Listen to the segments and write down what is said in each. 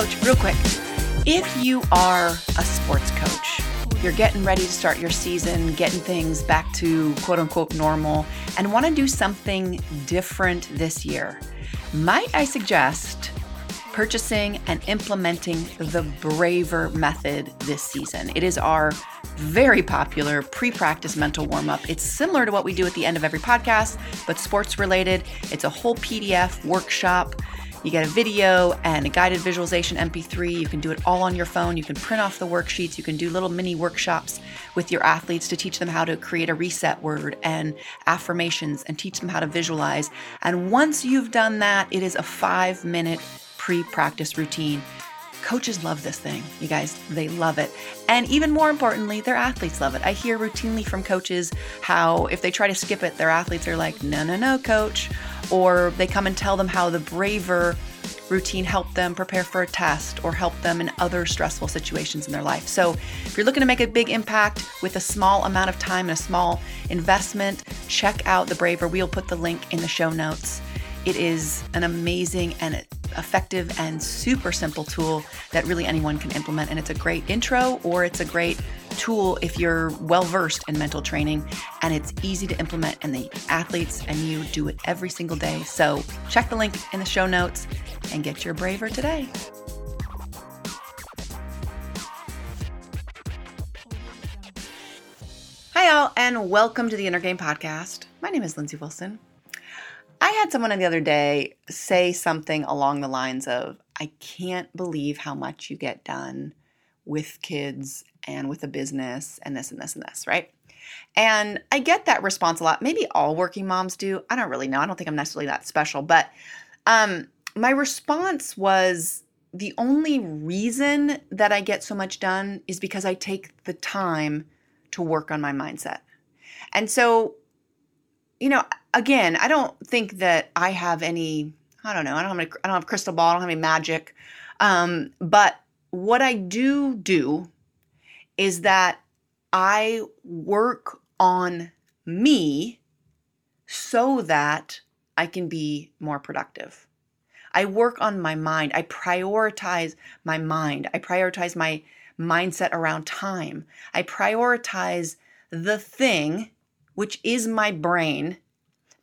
coach, real quick. If you are a sports coach, you're getting ready to start your season, getting things back to quote unquote normal, and want to do something different this year, might I suggest purchasing and implementing the BRAVR method this season? It is our very popular pre practice mental warm up. It's similar to what we do at the end of every podcast, but sports related. It's a whole PDF workshop you get a video and a guided visualization MP3. You can do it all on your phone. You can print off the worksheets. You can do little mini workshops with your athletes to teach them how to create a reset word and affirmations and teach them how to visualize. And once you've done that, it is a five minute pre practice routine. Coaches love this thing, you guys. They love it. And even more importantly, their athletes love it. I hear routinely from coaches how if they try to skip it, their athletes are like, no, no, no, coach or they come and tell them how the BRAVR routine helped them prepare for a test or help them in other stressful situations in their life. So, if you're looking to make a big impact with a small amount of time and a small investment, check out the BRAVR. We'll put the link in the show notes. It is an amazing and effective and super simple tool that really anyone can implement. And it's a great intro or it's a great tool if you're well versed in mental training and it's easy to implement. And the athletes and you do it every single day. So check the link in the show notes and get your BRAVR today. Hi, all, and welcome to the Inner Game Podcast. My name is Lindsey Wilson. I had someone the other day say something along the lines of, I can't believe how much you get done with kids and with a business and this and this and this, right? And I get that response a lot. Maybe all working moms do. I don't really know. I don't think I'm necessarily that special. But um, my response was the only reason that I get so much done is because I take the time to work on my mindset. And so you know, again, I don't think that I have any. I don't know. I don't have. Any, I don't have crystal ball. I don't have any magic. Um, but what I do do is that I work on me so that I can be more productive. I work on my mind. I prioritize my mind. I prioritize my mindset around time. I prioritize the thing which is my brain,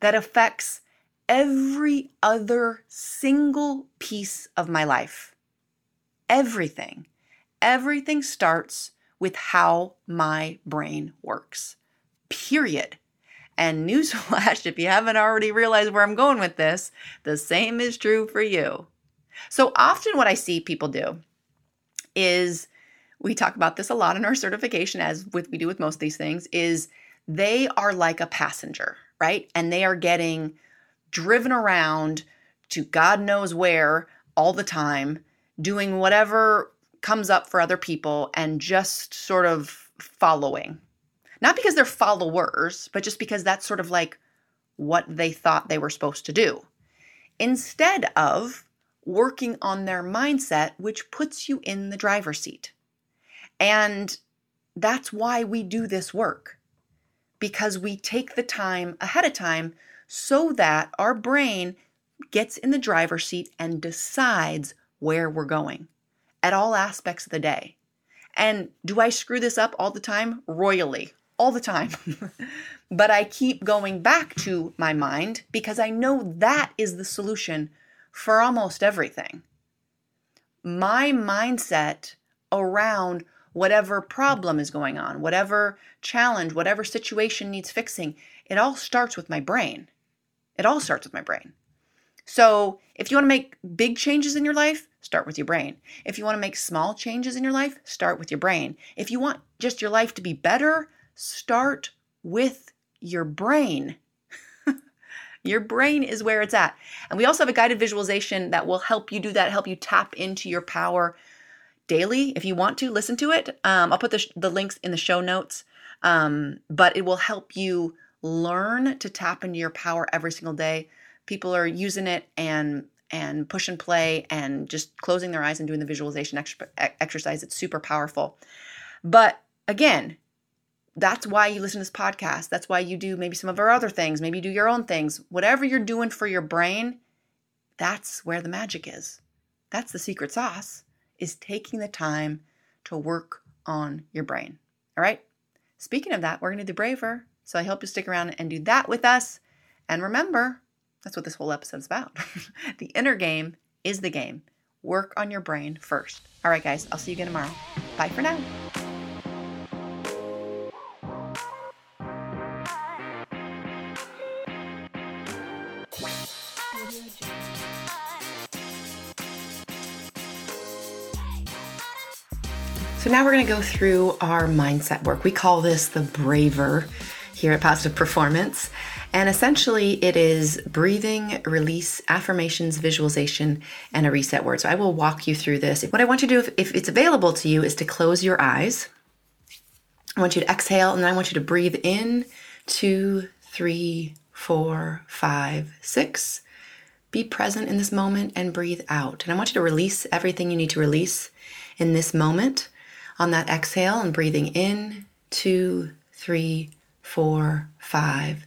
that affects every other single piece of my life. Everything. Everything starts with how my brain works. Period. And newsflash, if you haven't already realized where I'm going with this, the same is true for you. So often, what I see people do is we talk about this a lot in our certification, as with we do with most of these things, is they are like a passenger, right? And they are getting driven around to God knows where all the time, doing whatever comes up for other people and just sort of following. Not because they're followers, but just because that's sort of like what they thought they were supposed to do. Instead of working on their mindset, which puts you in the driver's seat. And that's why we do this work because we take the time ahead of time so that our brain gets in the driver's seat and decides where we're going at all aspects of the day. And do I screw this up all the time? Royally, all the time. but I keep going back to my mind because I know that is the solution for almost everything. My mindset around whatever problem is going on, whatever challenge, whatever situation needs fixing, it all starts with my brain. It all starts with my brain. So, if you want to make big changes in your life, start with your brain. If you want to make small changes in your life, start with your brain. If you want just your life to be better, start with your brain. your brain is where it's at. And we also have a guided visualization that will help you do that, help you tap into your power daily if you want to listen to it. Um, I'll put the, sh- the links in the show notes, um, but it will help you learn to tap into your power every single day. People are using it and and push and play and just closing their eyes and doing the visualization ex- exercise. It's super powerful. But again, that's why you listen to this podcast. That's why you do maybe some of our other things. Maybe you do your own things. Whatever you're doing for your brain, that's where the magic is. That's the secret sauce. is taking the time to work on your brain. All right? Speaking of that, we're going to do BRAVR. So I hope you stick around and do that with us. And remember, that's what this whole episode is about. the inner game is the game. Work on your brain first. All right, guys, I'll see you again tomorrow. Bye for now. So now we're going to go through our mindset work. We call this the BRAVR here at Positive Performance. And essentially, it is breathing, release, affirmations, visualization, and a reset word. So I will walk you through this. What I want you to do, if, if it's available to you, is to close your eyes. I want you to exhale, and then I want you to breathe in two, three, four, five, six. Be present in this moment and breathe out. And I want you to release everything you need to release in this moment on that exhale and breathing in two, three, four, five,